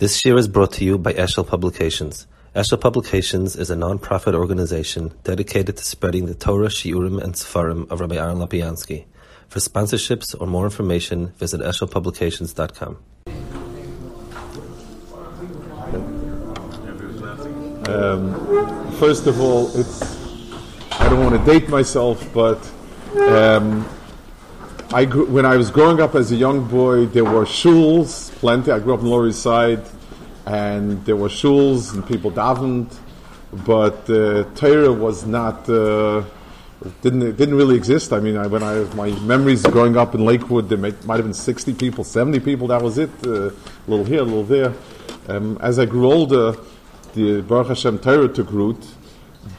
This year is brought to you by Eshel Publications. Eshel Publications is a non-profit organization dedicated to spreading the Torah, Shiurim, and Sefarim of Rabbi Aaron Lapiansky. For sponsorships or more information, visit eshelpublications.com. Um, first of all, it's I don't want to date myself, but um, I when I was growing up as a young boy, there were shuls, plenty. I grew up in Lower East Side, and there were shuls and people davened, but uh, Torah was not. Uh, didn't didn't really exist. I mean, I, when I my memories growing up in Lakewood, there might, might have been sixty people, seventy people. That was it. Uh, a little here, a little there. Um, as I grew older, the Baruch Hashem Torah took root,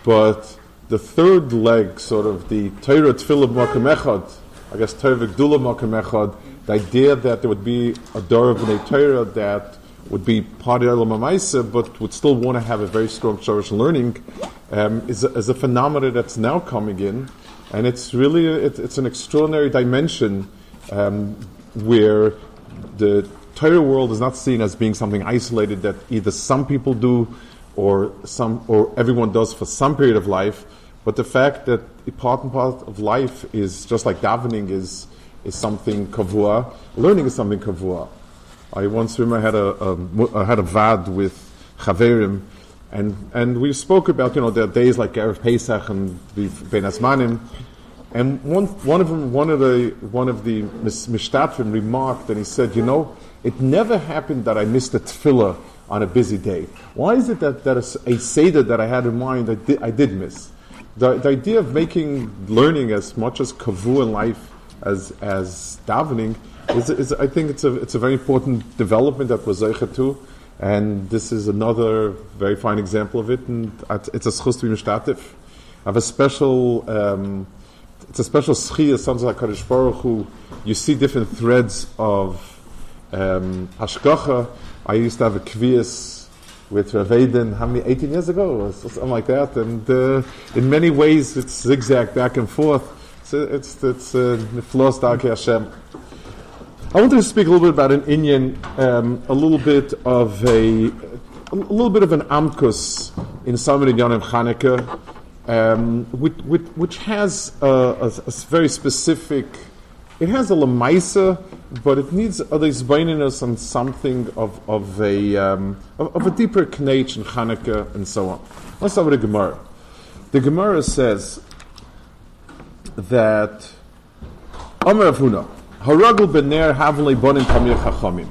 but the third leg, sort of the Torah Tefillah Makam Echad, I guess Torah the idea that there would be a Dor of Bnei Torah that would be part of Elam Amaisa, but would still want to have a very strong Shorish learning, um, is, a, is a phenomenon that's now coming in, and it's really it, it's an extraordinary dimension um, where the Torah world is not seen as being something isolated that either some people do or some or everyone does for some period of life, but the fact that a part of life is just like davening is is something kavua, learning is something kavua. I once remember I had a, a I had a vad with chaverim, and and we spoke about you know there are days like erev Pesach and Ben Asmanim, and one one of them one of the one of the mishtatfim remarked and he said you know it never happened that I missed a tefillah on a busy day. Why is it that, that a, a seder that I had in mind I did, I did miss? The, the idea of making learning as much as kavu in life as, as davening is, is, I think it's a, it's a very important development that was zeicha to, and this is another very fine example of it, and it's a schus to be mishtatif. I have a special, um, it's a special schiyah, something like Kaddish Baruch Hu, you see different threads of um, hashgacha. I used to have a kvias with Rav how many, 18 years ago, or something like that. And uh, in many ways, it's zigzag back and forth. So it's it's niflos uh, Hashem. I wanted to speak a little bit about an inyan, um, a little bit of a, a little bit of an amkus in Samar Yonim Chanukah, um, which, which, which, has a, a, a very specific it has a lemaisa, but it needs other zbaininus on something of, of a um, of, of, a deeper knech and Chanukah and so on. Let's start with the Gemara. The Gemara says that Amar Avuna Haragul bener havli bonim tamir chachamim.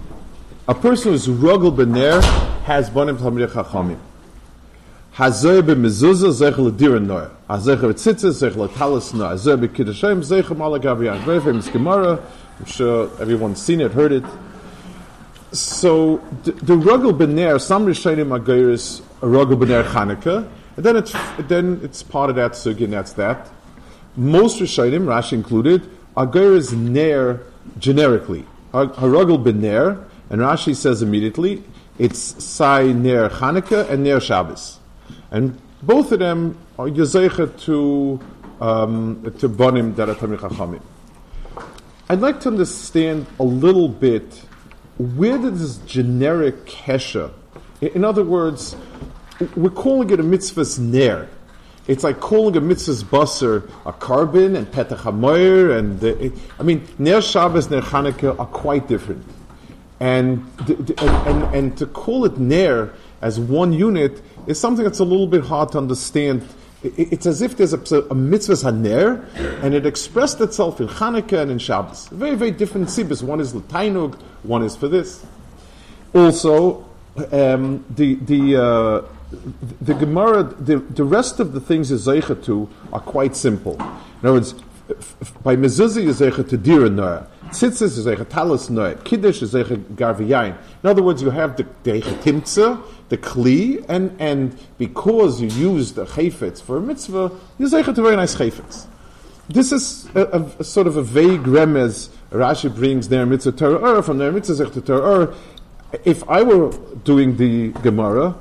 A person who's rugul bener has bonim tamir chachamim. Hazoy be mezuzah zech dirin noah. Azecher Tzitzis, Zecher Talis Azer B'Kiddushem, Zecher Malagav Very famous Gemara. I'm sure everyone's seen it, heard it. So the, the Rugel Bener, some Rishonim Agiris, a Rugel Bener Chanukah, and then it's then it's part of that sugi, and that's that. Most Rishonim, Rashi included, Agiris Ner generically. Harugel Bener, and Rashi says immediately, it's Sai Ner Chanukah and Ner Shabbos. And both of them are Yazeicha to, um, to Bonim that are Chachamim. I'd like to understand a little bit where did this generic kesha, in other words, we're calling it a mitzvah's ner. It's like calling a mitzvah's basar a carbon and petach hamoyer, and the, it, I mean ner Shabbos, ner Chanukah are quite different, and, and, and and to call it ner as one unit is something that's a little bit hard to understand. It's as if there's a, a mitzvah haner, and it expressed itself in Hanukkah and in Shabbos. Very, very different sibis. One is l'tainug, one is for this. Also, um, the the uh, the Gemara, the, the rest of the things is zeicha to are quite simple. In other words, by mezuzah is zeicha to Tzitzis is zeicha talis noah. Kiddush is zeicha garviyayin. In other words, you have the timtza, the kli, and, and because you use the chayfetz for a mitzvah, you say a very nice chayfetz. This is a, a, a, sort of a vague remez Rashi brings there mitzvah Torah from there mitzvah to Torah. If I were doing the Gemara,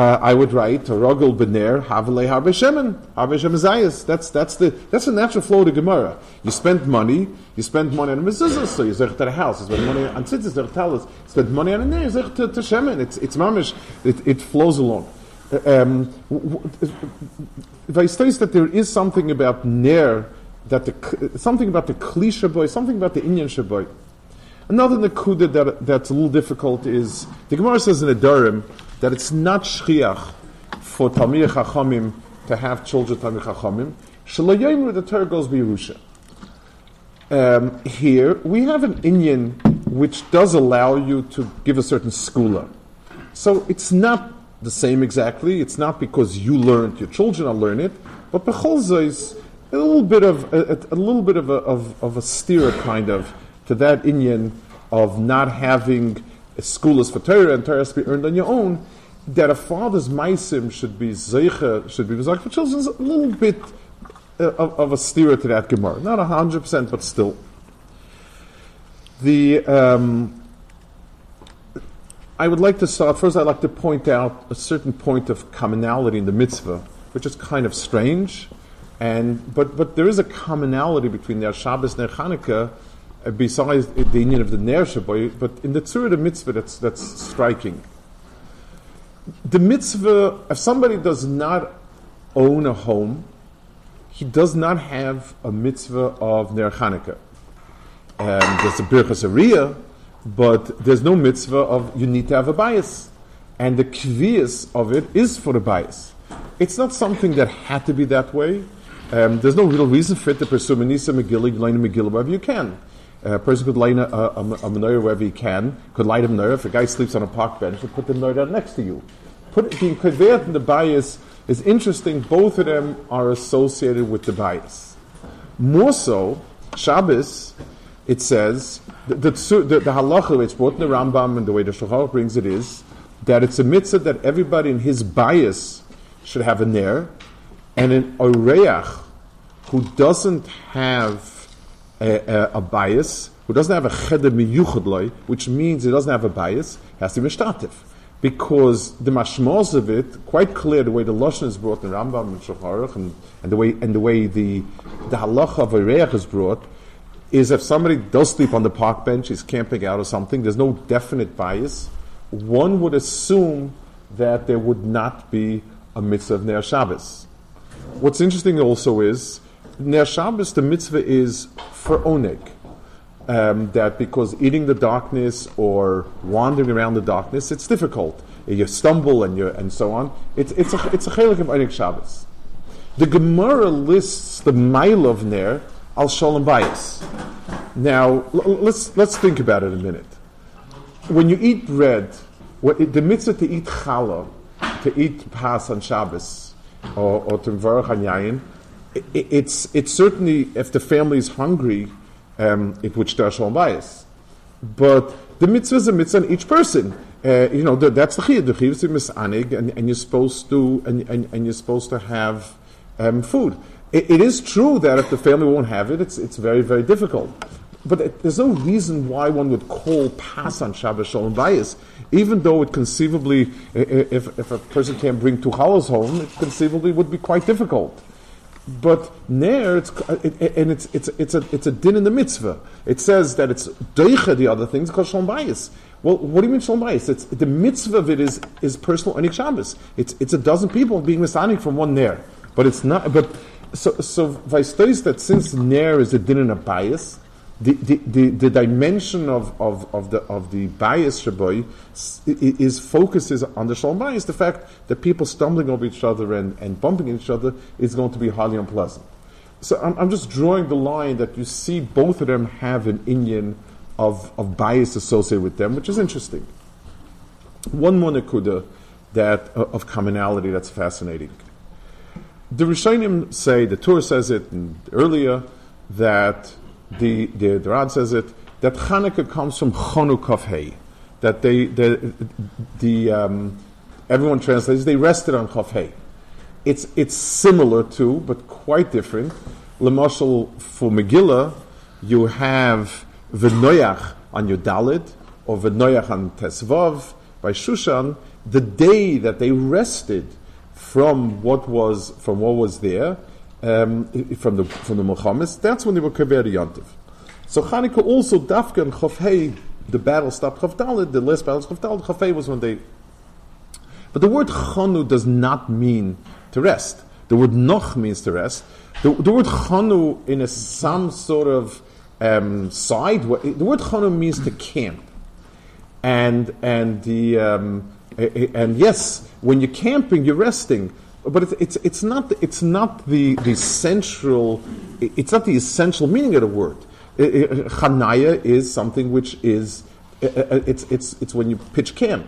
uh, uh, I would write Rogel Bener Havale Harbe Shemen Harbe Zayas. That's that's the that's the natural flow of the Gemara. You spend money, you spend money on mezuzah, so you zech to the house. You spend money on tzitzis, zech talis. You spend money on a nair, zech to, to Shemen. It's it's mamish. It, it flows along. Um, if that there is something about nair that the something about the kli boy, something about the Inyan shaboy. Another nakuda that that's a little difficult is the Gemara says in Nedarim that it's not shchiach for Talmid Chachamim to have children Talmid Chachamim. Shalayim the Torah goes Yerusha. Um, here we have an Inyan which does allow you to give a certain skula. So it's not the same exactly. It's not because you learned, your children are learn it, but is a little bit of a, a, little bit of a, of, of a steer kind of to that Inyan of not having schoolless for Torah and Torah has to be earned on your own, that a father's maisim should be zeicha, should be zeicha for children is a little bit uh, of, of, a steer to that Gemara. Not hundred percent, but still. The um, I would like to start first. I'd like to point out a certain point of commonality in the mitzvah, which is kind of strange, and but but there is a commonality between their Shabbos and their Hanukkah uh, besides the union of the Ner Shabbat, but in the Tzur the mitzvah that's, that's striking. The mitzvah, if somebody does not own a home, he does not have a mitzvah of Ner Chanukah. Um, there's a Birchas Ariyah, but there's no mitzvah of you need to have a bias. And the kvias of it is for the bias. It's not something that had to be that way. Um, there's no real reason for it to pursue Menisa Megillah, Yelaina Megillah, wherever you can. Uh, a person could line a, a, menorah wherever he can, could light a menorah. If a guy sleeps on a park bench, put the menorah next to you. Put, being konvert and the bias is interesting. Both of them are associated with the bias. More so, Shabbos, it says, the, the, the, the halacha, which both in the Rambam and the way the Shulchan brings it is, that it's a mitzvah that everybody in his bias should have a ner, and an oreach who doesn't have a, a, bias, who doesn't have a cheder miyuchadloi, which means he doesn't have a bias, has to be mishtatif. Because the mashmos of it, quite clear the way the lashon is brought in Rambam and Shulchan and, and the way and the way the the halacha of Areach is brought, is if somebody does sleep on the park bench, he's camping out or something, there's no definite bias. One would assume that there would not be a mitzvah of Ner Shabbos. What's interesting also is Ner Shabbos, the mitzvah is for oneg. Um, that because eating the darkness or wandering around the darkness, it's difficult. You stumble and you and so on. It's it's a it's a chelik of oneg Shabbos. The Gemara lists the mile of ner al shalom bayis. Now l- let's let's think about it a minute. When you eat bread, what, the mitzvah to eat challah, to eat pas on Shabbos, or, or to varach yayin, it's it's certainly if the family is hungry, um, it would start shalom bias. But the mitzvah is a mitzvah on each person. Uh, you know the, that's the chiyuv. The chiyuv is misanig, and, and you're supposed to and, and, and you're supposed to have um, food. It, it is true that if the family won't have it, it's it's very very difficult. But it, there's no reason why one would call pas on Shabbos shalom bias, even though it conceivably, if, if a person can't bring two challahs home, it conceivably would be quite difficult. But ner, it's, it, and it's it's it's a it's a din in the mitzvah. It says that it's doicha the other things because shalom bayis. Well, what do you mean shalom bayis? It's the mitzvah of it is is personal anik Shabbos. It's it's a dozen people being misanik from one ner, but it's not. But so so vaystois that since ner is a din in a bias, the, the, the, dimension of, of, of the of the bias shaboy is focuses on the shalom bias, the fact that people stumbling over each other and, and bumping each other is going to be highly unpleasant. So I'm, I'm just drawing the line that you see both of them have an inyan of, of bias associated with them, which is interesting. One more nakuda that uh, of commonality that's fascinating. The Rishonim say, the Torah says it earlier, that the, the, the Rad says it, that Hanukkah comes from Chanukah Hey. That they, the, the um, everyone translates, they rested on Chav Hey. It's, it's similar to, but quite different. Lemashal, for Megillah, you have V'noyach on your Dalit, or V'noyach on Tesvav. By Shushan, the day that they rested from what was from what was there, um, from the from the Muhammad's, that's when they were kaver yontif. So Chanukah also dafka and Chofhei, the battle stopped Chavdalid, the last battle Chavdalid, Chofhei was when they. But the word Chanu does not mean to rest. The word Noch means to rest. The, the word Chanu in a, some sort of um, side, the word Chanu means to camp. And, and the, um, and yes, when you're camping, you're resting, but it's, it's, it's not, it's not the, the central, it's not the essential meaning of the word. Chanaya is something which is, uh, uh, uh, it's, it's, it's when you pitch camp.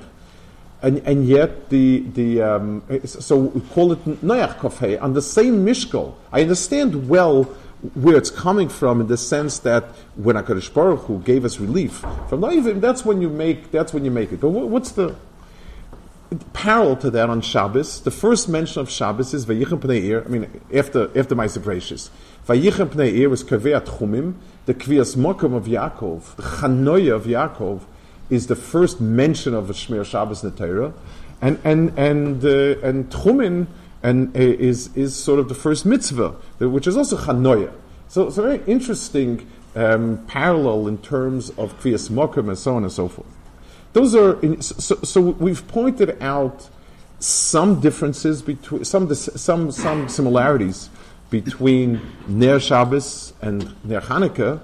And, and yet the, the um, so we call it Noach Kofei, on the same Mishkol. I understand well where it's coming from in the sense that when HaKadosh Baruch Hu gave us relief from Noivim, that's when you make, that's when you make it. But what's the, parallel to that on Shabbos, the first mention of Shabbos is Vayichem Pnei Ir, I mean, after, after my Gracious. Vayichem Pnei Ir was Kaveh Tchumim, the Kviyas Mokum of Yaakov, the Chanoya of Yaakov, is the first mention of Shmir Shabbos in the Torah. And, and, and, uh, and Tchumin and, uh, is, is sort of the first mitzvah, which is also Chanoya. So it's a very interesting um, parallel in terms of Kviyas Mokum and so on and so forth. Those are so, so we've pointed out some differences between some some some similarities between Ner Shabbos and Ner Hanukkah,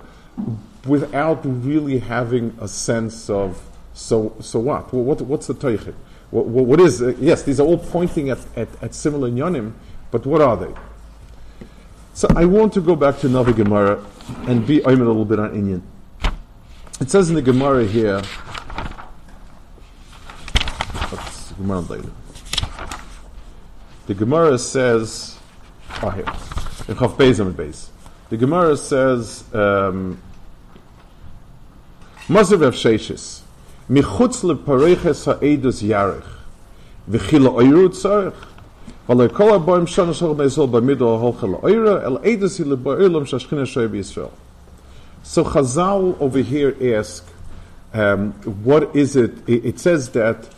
without really having a sense of so so what? What what's the toichet? What, what is uh, yes? These are all pointing at, at, at similar yonim, but what are they? So I want to go back to Navi Gemara and be I'm a little bit on Inyan. It says in the Gemara here Gemara later. The Gemara says, oh here, in Chav Beis and Beis. The Gemara says, um, Mazer Rav Sheshis, Michutz lepareches ha'edus yarech, v'chila oiru tzarech, weil kol aboim shana shol beizol b'middle holcha la'oira, el edus hi leba'ilam shashchina shoy b'Yisrael. So Chazal over here ask, um, what is it? It says that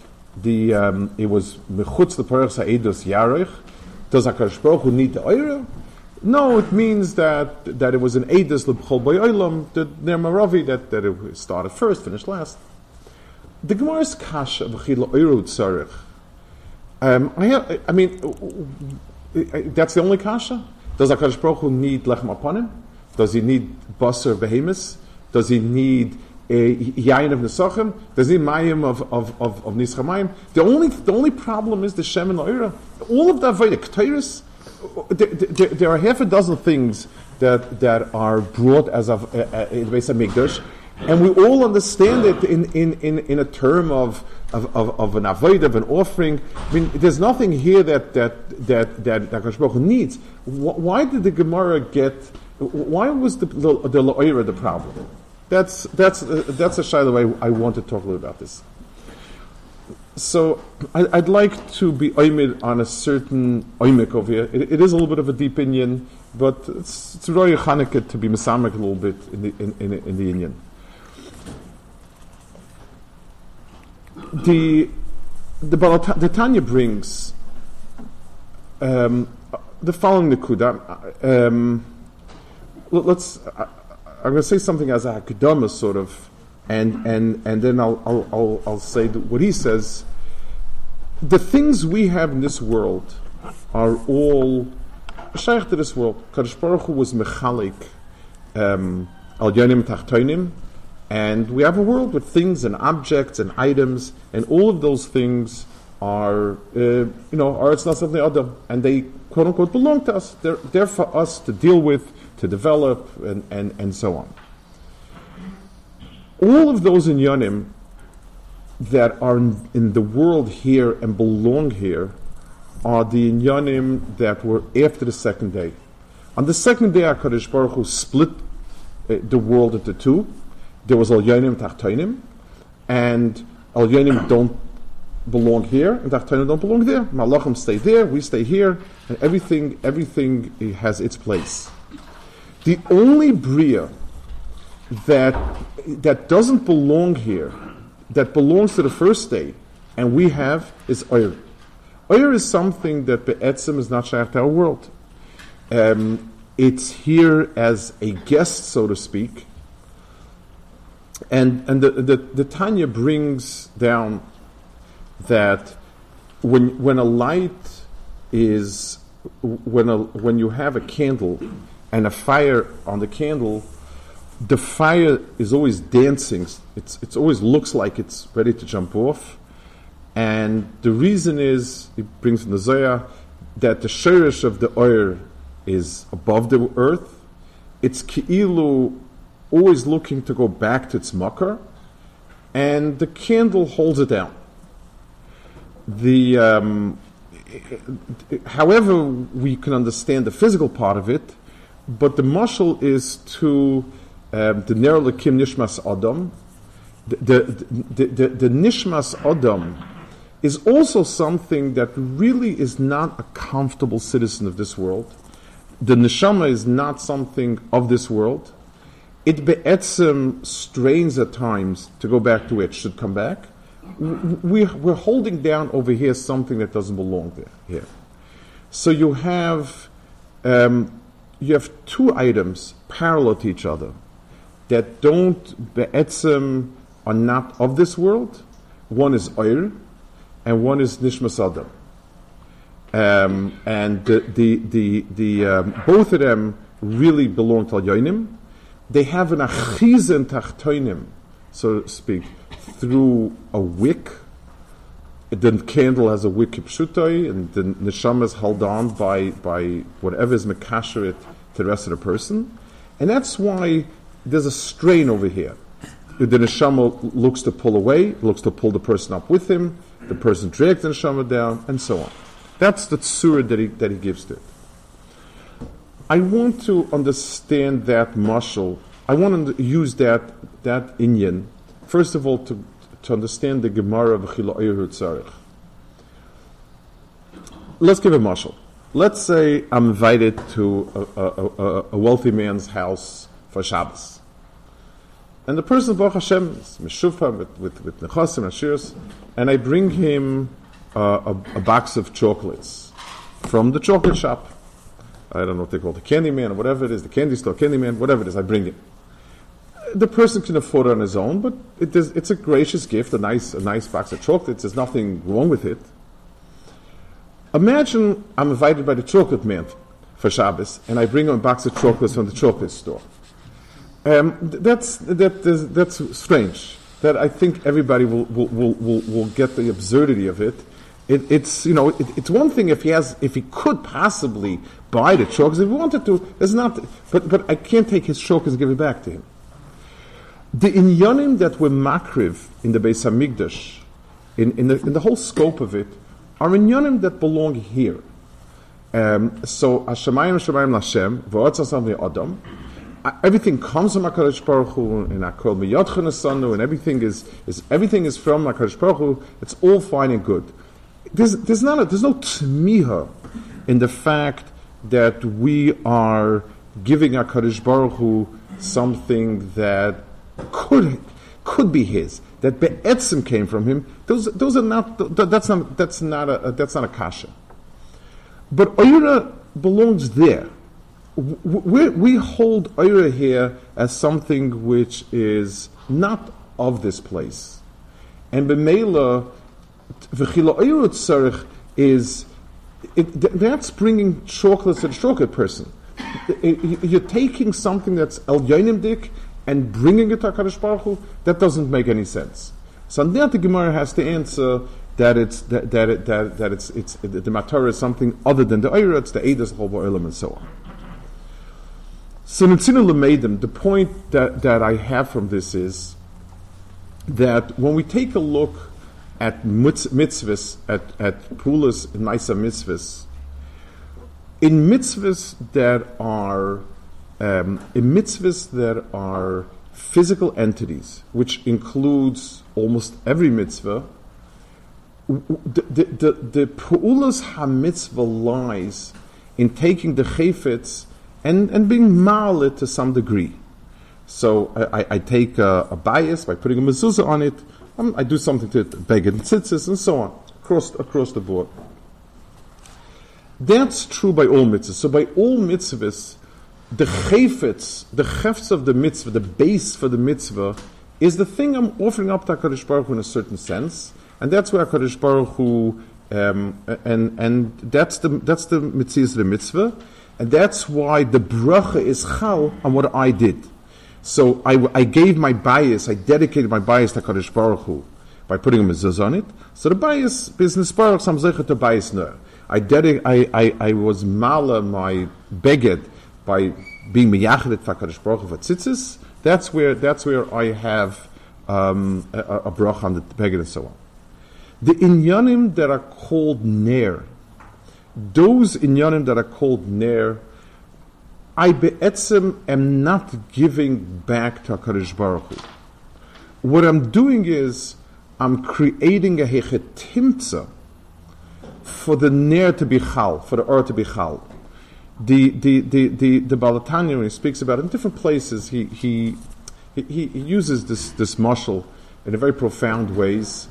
the um, it was mechutz the parach sa'edus yarech. Does Hakadosh Baruch Hu need the oira? No, it means that that it was an edus lebchol boyolam the Maravi that that it started first, finished last. The Gemara's kasha v'chila oiru tzarich. Um, I, I mean, that's the only kasha. Does Hakadosh Baruch Hu need lechem apanim? Does he need basar behemoths? Does he need yain of nesachim. There's the mayim of of of, of nischamayim. The only the only problem is the shem and. All of the avodah ketayris. There, there, there, are half a dozen things that that are brought as of uh, uh, in the base of and we all understand it in in in, in a term of. Of, of, of an avoid of an offering. I mean, there's nothing here that that that that that needs. Why did the Gemara get? Why was the the, the, the, the problem? That's that's uh, that's a shy way I want to talk a little about this. So I, would like to be oimid on a certain oimik over here. It, it is a little bit of a deep inyan, but it's, it's really Hanukkah to be misamek a little bit in the in, in, in the inyan. The the, the Tanya brings um, the following Nakuda. Um, let's. I'm going to say something as a hakdama sort of, and and and then I'll I'll I'll, I'll say what he says. The things we have in this world are all shaykh to this world. Kadosh Baruch Hu was mechalik um, al yonim tachtonim, and we have a world with things and objects and items, and all of those things are, uh, you know, are it's not something other, and they quote unquote belong to us. They're there for us to deal with to develop, and, and, and so on. All of those in inyanim that are in, in, the world here and belong here are the inyanim that were after the second day. On the second day, HaKadosh Baruch Hu split uh, the world into two. There was Al Yonim Tachtoinim, and Al Yonim don't belong here, and Tachtoinim don't belong there. Malachim stay there, we stay here, and everything, everything has its place. The only Bria that, that doesn't belong here, that belongs to the first day, and we have is oir. Oir is something that be'etzim is not shaykh to our world. Um, it's here as a guest, so to speak. And, and the, the, the Tanya brings down that when, when a light is, when, a, when you have a candle and a fire on the candle, the fire is always dancing. It's, it's always looks like it's ready to jump off. And the reason is, it brings from the Zohar, that the shirish of the oil is above the earth. It's ki'ilu always looking to go back to its makar, and the candle holds it down. The, um, however, we can understand the physical part of it, but the mushal is to um, the Ner Elokim Nishmas Adam. The, the, the, the, the Nishmas Adam is also something that really is not a comfortable citizen of this world. The neshama is not something of this world. It be'etzim strains at times to go back to where it should come back. We, we're holding down over here something that doesn't belong there. Here, so you have um, you have two items parallel to each other that don't be'etzim are not of this world. One is oil, and one is nishmas adam. Um, and the, the, the, the um, both of them really belong to Yonim. They have an achizen tachtoinim, so to speak, through a wick. The candle has a wick pshutoi, and the neshama is held on by, by whatever is mekasherit to the rest of the person. And that's why there's a strain over here. The neshama looks to pull away, looks to pull the person up with him, the person drags the neshama down, and so on. That's the tzura that he, that he gives to it. I want to understand that mashal. I want to use that that inyan first of all to to understand the Gemara of Tzarech. Let's give a mashal. Let's say I'm invited to a, a, a, a wealthy man's house for Shabbos. And the person, Baruch Hashem, is Meshufa with, with, with Nechosim and Shirs, and I bring him a, box of chocolates from the chocolate shop. I don't know what they call the candy man or whatever it is, the candy store, candy man, whatever it is, I bring it. The person can afford it on his own, but it is, it's a gracious gift, a nice, a nice box of chocolates. There's nothing wrong with it. Imagine I'm invited by the chocolate man for Shabbos, and I bring him a box of chocolates from the chocolate store. Um, that's, that, that's strange. That I think everybody will, will, will, will, will get the absurdity of it. it it's, you know, it, it's one thing if he has, if he could possibly buy the chocolates, if he wanted to, it's not, but, but I can't take his chocolates and give it back to him. The inyanim that were makriv in the Beis Hamikdash, in, in, the, in the whole scope of it, are inyanim that belong here. Um, so, Hashemayim Hashemayim Lashem, V'otzasam Adam, everything comes from Hakadosh Baruch Hu, and Akol Miyotchen Asanu, and everything is, is everything is from Hakadosh Baruch Hu. It's all fine and good. There's, there's not a, there's no tmiha in the fact that we are giving Hakadosh Baruch Hu something that could could be his that be'etzim came from him. Those those are not that's not that's not a that's not a kasha. But Oyura belongs there we, we hold Oira here as something which is not of this place. And B'meila, V'chila Oira Tzarech is, it, that's bringing chocolates to the chocolate person. You're taking something that's El Yonim and bringing it to HaKadosh Baruch Hu, that doesn't make any sense. So now the Gemara has to answer that it's that, that, it, that, that it's, it's the matter is something other than the Oira, it's the Eidas Chol and so on. So Nitzina Lemeidim, the point that, that I have from this is that when we take a look at mitzvahs, at, at pulas Maisa mitzvahs, in mitzvahs that are um, in mitzvahs there are physical entities, which includes almost every mitzvah, the, the, the, the pu'ulas ha-mitzvah lies in taking the chayfetz and, and being malit to some degree. So I, I take a, a, bias by putting a mezuzah on it um, I do something to it, beg and tzitzis and so on, across, across the board. That's true by all mitzvahs. So by all mitzvahs, the chayfetz, the chefts of the mitzvah, the base for the mitzvah, is the thing I'm offering up to HaKadosh Baruch Hu in a certain sense, and that's where HaKadosh Baruch Hu, um, and, and that's the, that's the mitzvah, the mitzvah, and that's why the bracha is chal on what I did. So I, I gave my bias, I dedicated my bias to HaKadosh Baruch Hu by putting a mezuzah on it. So the bias, business Baruch, some to bias no. I, dedic- I, I, I was mala my beged by being miyached for HaKadosh Baruch for tzitzis, that's where, that's where I have um, a, a brach on the beged and so on. The inyanim that are called ner, those inyanim that are called ner, I be'etzem am not giving back to HaKadosh Baruch Hu. What I'm doing is, I'm creating a hechetimtza for the ner to be chal, for the or to be chal the the the the, the Balatanya when he speaks about it in different places, he he he, he uses this this mashal in a very profound ways.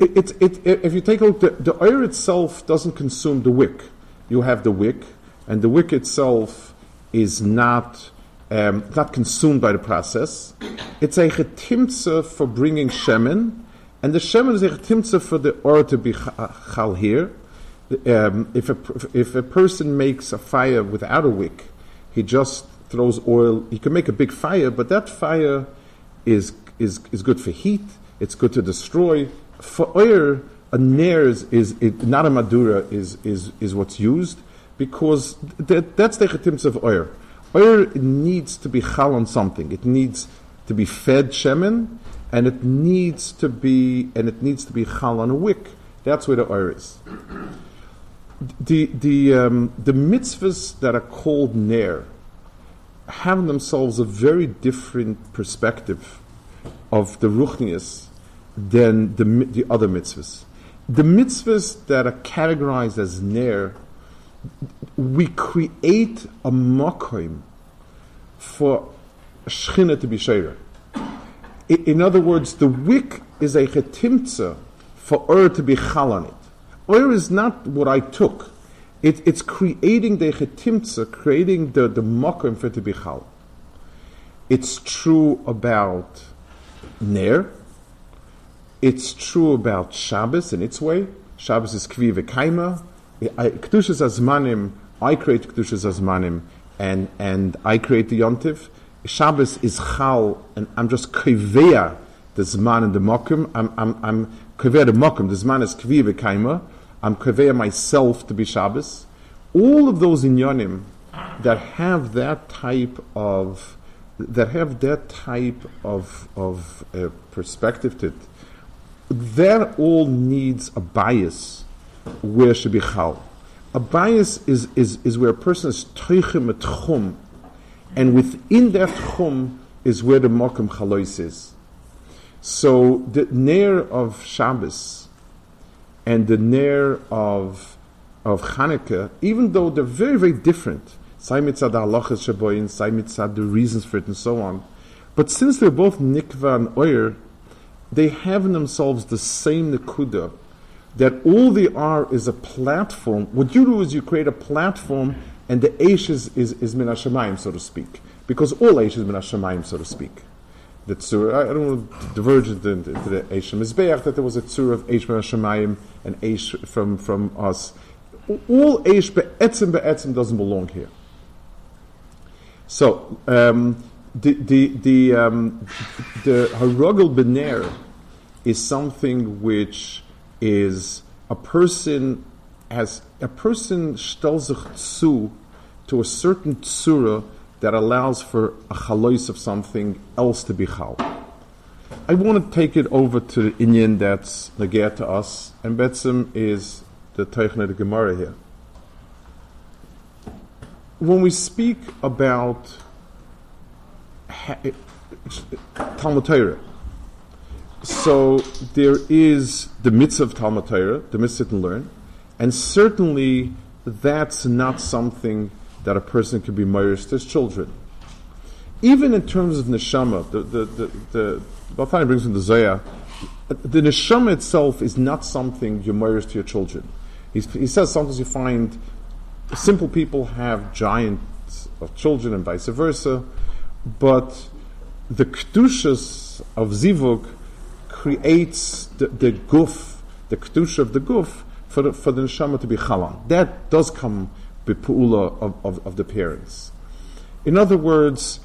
It, it, it, if you take a look, the, the oil itself doesn't consume the wick. You have the wick, and the wick itself is not um, not consumed by the process. It's a chetimtza for bringing shemen, and the shemen is a chetimtza for the oil to be chal here um, if, a, if a person makes a fire without a wick, he just throws oil. He can make a big fire, but that fire is, is, is good for heat, it's good to destroy. For oil, a nares is, is not a madura is, is, is what's used because that, that's the chetims of oil. Oil needs to be chal on something. It needs to be fed shemen, and it needs to be and it needs to be chal on a wick. That's where the oil is the the um, the mitzvahs that are called ner have themselves a very different perspective of the ruchnius than the the other mitzvahs. The mitzvahs that are categorized as ner, we create a makom for shchina to be shayra. In other words, the wick is a chetimtza for ur to be chal on it. Oyer is not what I took. It, it's creating the chetimtza, creating the, the makom for to chal. It's true about Ner. It's true about Shabbos in its way. Shabbos is kvi v'kaima. Kedushas azmanim, I create kedushas azmanim, and, and I create the yontiv. Shabbos is chal, and I'm just kivea the zman and the mokum. I'm, I'm, I'm kivea the mokum. The zman is kvi v'kaima. I'm kaveya myself to be Shabbos. All of those inyanim that have that type of that have that type of of uh, perspective to it, that all needs a bias where should be chal. A bias is, is, is where a person is toichem et chum, and within that chum is where the mokum chalois is. So the nair of Shabbos and the Ner of of Hanukkah, even though they're very, very different, Sai mitzad halachas shaboyin, Saimitzad the reasons for it, and so on. But since they're both nikva and oyer, they have in themselves the same nekuda, that all they are is a platform. What you do is you create a platform, and the Aish is, is, is min so to speak. Because all Aish is min so to speak the tzur. I don't want to diverge into, into the Eish Mizbeach, that there was a tzur of Eish Shemayim and Eish from, from us. All Eish be'etzim be'etzim doesn't belong here. So, um, the, the, the, um, the Harogel Bener is something which is a person has a person stellt zu to a certain tzura that allows for a chalois of something else to be chal. I want to take it over to the Inyan that's negir to us, and Betzim is the Teichner the Gemara here. When we speak about Talmud Torah, so there is the mitzvah of Talmud Torah, the mitzvah to learn, and certainly that's not something that a person can be married to his children. even in terms of neshama, the the the, the brings in the Zoya, the neshama itself is not something you mirrors to your children. He's, he says sometimes you find simple people have giants of children and vice versa, but the kedushas of zivug creates the, the guf, the kedusha of the guf for the, for the neshama to be chalan. That does come bepu'ula of, of, of the parents. In other words,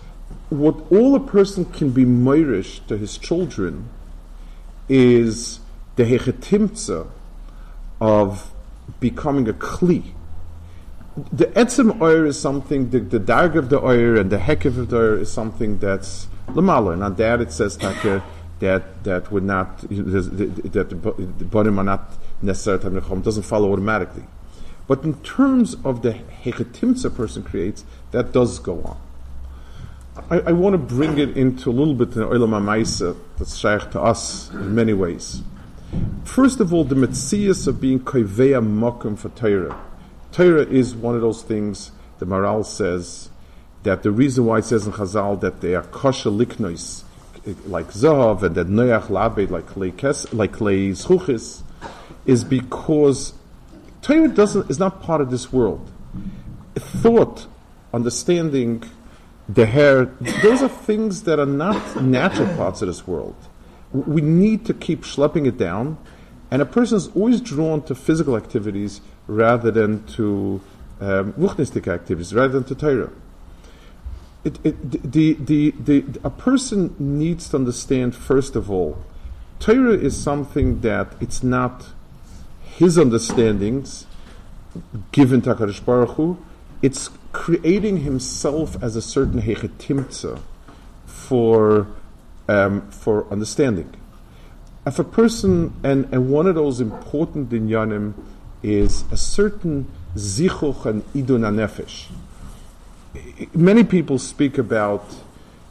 what all a person can be moirish to his children is the hechetimtza of becoming a kli. The etzim oir is something, the, the darg of the oir and the hekev of the oir is something that's lamala. And on that it says that, that, that would not, that the bonim are not necessarily doesn't follow automatically. But in terms of the hechetimtza person creates, that does go on. I, I want to bring it into a little bit the Olam HaMaisa that's shaykh to us in many ways. First of all, the metzias of being koiveya mokum for Torah. Torah is one of those things the Maharal says that the reason why it says in Chazal that they are kosher liknois, like Zahav and that Noach Labed, like Kes, like Zchuchis, is because Torah doesn't is not part of this world. Thought, understanding, the hair, those are things that are not natural parts of this world. We need to keep schlepping it down, and a person is always drawn to physical activities rather than to um, activities, rather than to Torah. It, it, the, the, the, a person needs to understand, first of all, Torah is something that it's not his understandings given to HaKadosh Baruch Hu, it's creating himself as a certain hechetimtza for um, for understanding. If a person and, and one of those important dinyanim is a certain zichuch and idun nefesh. Many people speak about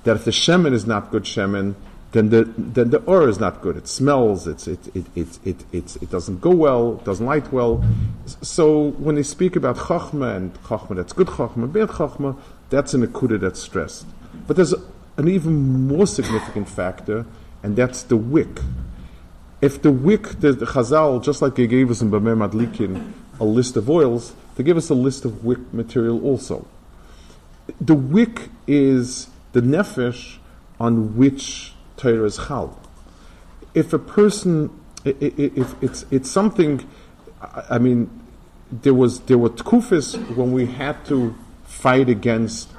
that if the shemen is not good shemen, then the then the or is not good. It smells. It's it it it it it, it doesn't go well. It doesn't light well. So when they speak about chachma and chachma that's good chachma, bad chachma, that's an akuda that's stressed. But there's an even more significant factor, and that's the wick. If the wick, the, the Chazal, just like they gave us in Bameh Madlikin a list of oils, they give us a list of wick material also. The wick is the nefesh on which Torah is chal. If a person, if it's it's something, I mean, there was there were tkufis when we had to fight against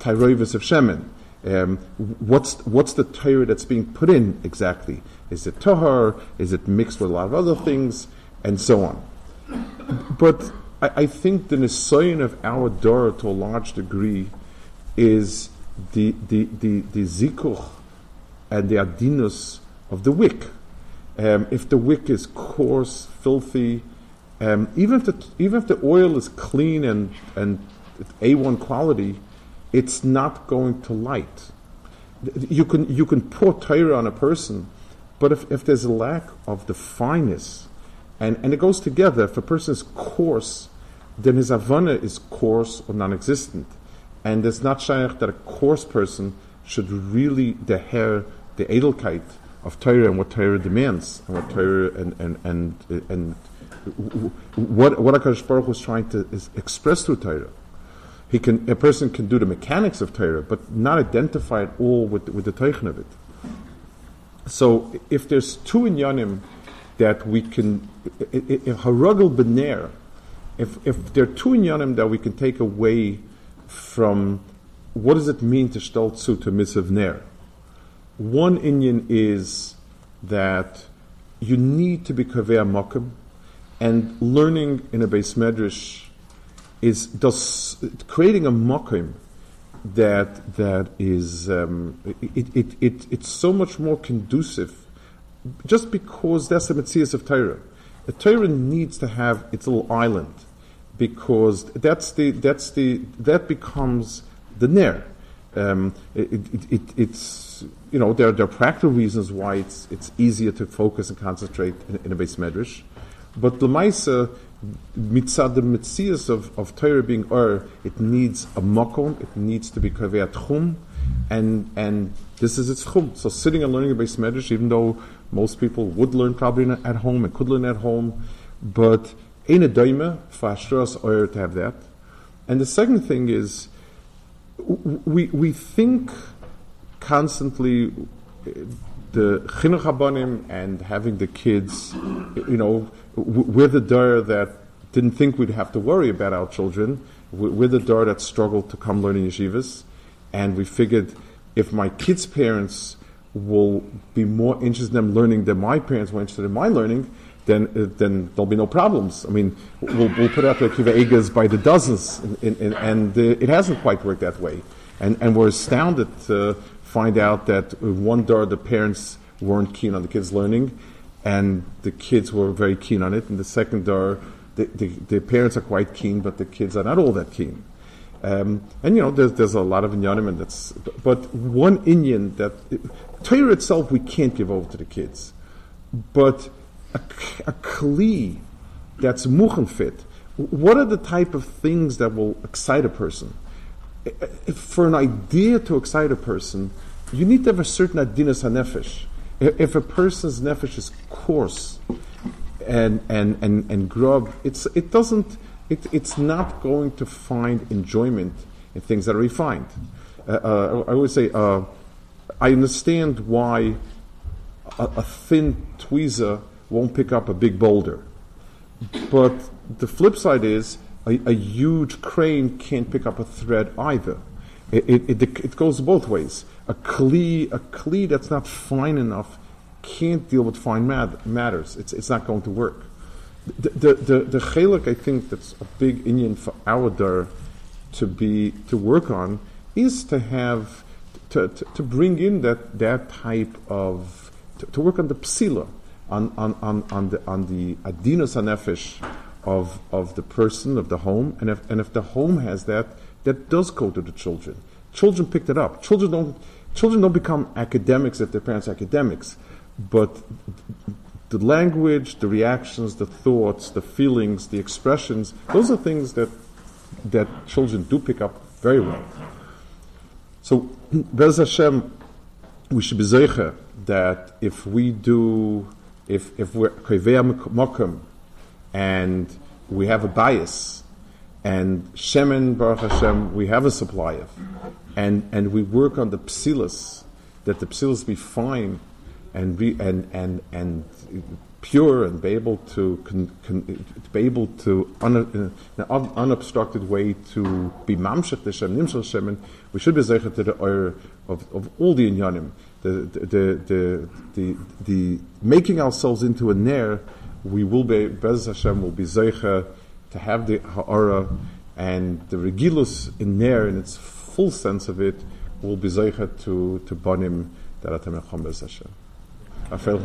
tyroivis of shemen. Um, what's what's the Torah that's being put in exactly? Is it tahar? Is it mixed with a lot of other things, and so on? But I, I think the nisayon of our Dora to a large degree is the the the, the zikuch and the adinus of the wick. Um, if the wick is coarse, filthy, um, even if the even if the oil is clean and and A1 quality, it's not going to light. You can you can pour Torah on a person, but if, if there's a lack of the fineness, and, and it goes together, if a person is coarse, then his avana is coarse or non-existent. And it's not shaykh that a coarse person should really the the edelkeit of Torah and what Torah demands and what Torah and and and, and what what Hakadosh Baruch was trying to express through Torah. He can a person can do the mechanics of Torah, but not identify it all with with the Teichen of it. So if there's two inyanim that we can harugel bener, if if there are two inyanim that we can take away from what does it mean to stelzu to misav ner? One inyan is that you need to be kaveh makom, and learning in a base medrash is does creating a makom that that is um, it, it, it, it's so much more conducive just because that's the mitzvah of Torah. The Torah needs to have its little island because that's the that's the that becomes the Nair. Um, it, it, it, it's you know there, there are practical reasons why it's it's easier to focus and concentrate in, in a base medrash, but the Maisa mitzad the mitzias of, of Torah being or it needs a makom, it needs to be kaveat chum, and and this is its chum. So sitting and learning a base medrash, even though most people would learn probably at home and could learn at home, but ain't a daima for Ashras oyer to have that. And the second thing is, we we think constantly uh, the chinuch habanim and having the kids, you know, we're the door that didn't think we'd have to worry about our children. We're the door that struggled to come learn in yeshivas, and we figured if my kids' parents will be more interested in them learning than my parents were interested in my learning, then uh, then there'll be no problems. I mean, we'll, we'll put out the kiva by the dozens, and uh, it hasn't quite worked that way. And and we're astounded to find out that one door the parents weren't keen on the kids learning, and the kids were very keen on it. And the second door, the, the, the parents are quite keen, but the kids are not all that keen. Um, and you know, there's, there's a lot of inyanim, and that's. But one inyan that Torah itself we can't give over to the kids, but a, a kli that's muchen fit. What are the type of things that will excite a person? For an idea to excite a person, you need to have a certain adinas hanefesh. If a person's nefesh is coarse and and and and grub, it's it doesn't it, it's not going to find enjoyment in things that are refined. Uh, uh, I would say uh, I understand why a, a thin tweezer won't pick up a big boulder. But the flip side is a, a huge crane can't pick up a thread either. It, it, it, it, goes both ways. A kli, a kli that's not fine enough can't deal with fine matters. It's, it's not going to work. The, the, the, the I think, that's a big inyan for our dar to be, to work on is to have, to, to, to bring in that, that type of, to, to work on the psila on, on, on, on the, on the hanefesh of, of the person, of the home, and if, and if the home has that, that does go to the children. Children picked it up. Children don't, children don't become academics if their parents are academics, but the language, the reactions, the thoughts, the feelings, the expressions, those are things that, that children do pick up very well. So, Bez Hashem, we should be zeicher that if we do if, if we're mokum and we have a bias, and shemen Baruch Hashem, we have a supply of, and, and we work on the psilas, that the psilas be fine and be, and, and, and pure and be able to, con, con, be able to, in an unobstructed way, to be mamshech Shem, nimshel shemen, we should be zeichet to the oir of, of all the inyanim the, the, the, the, the, making ourselves into a ner, we will be, Bez Hashem will be Zeicha to have the Ha'ara and the Regilus in ner in its full sense of it will be Zeicha to, to Bonim Atem Echom Bez Hashem. I feel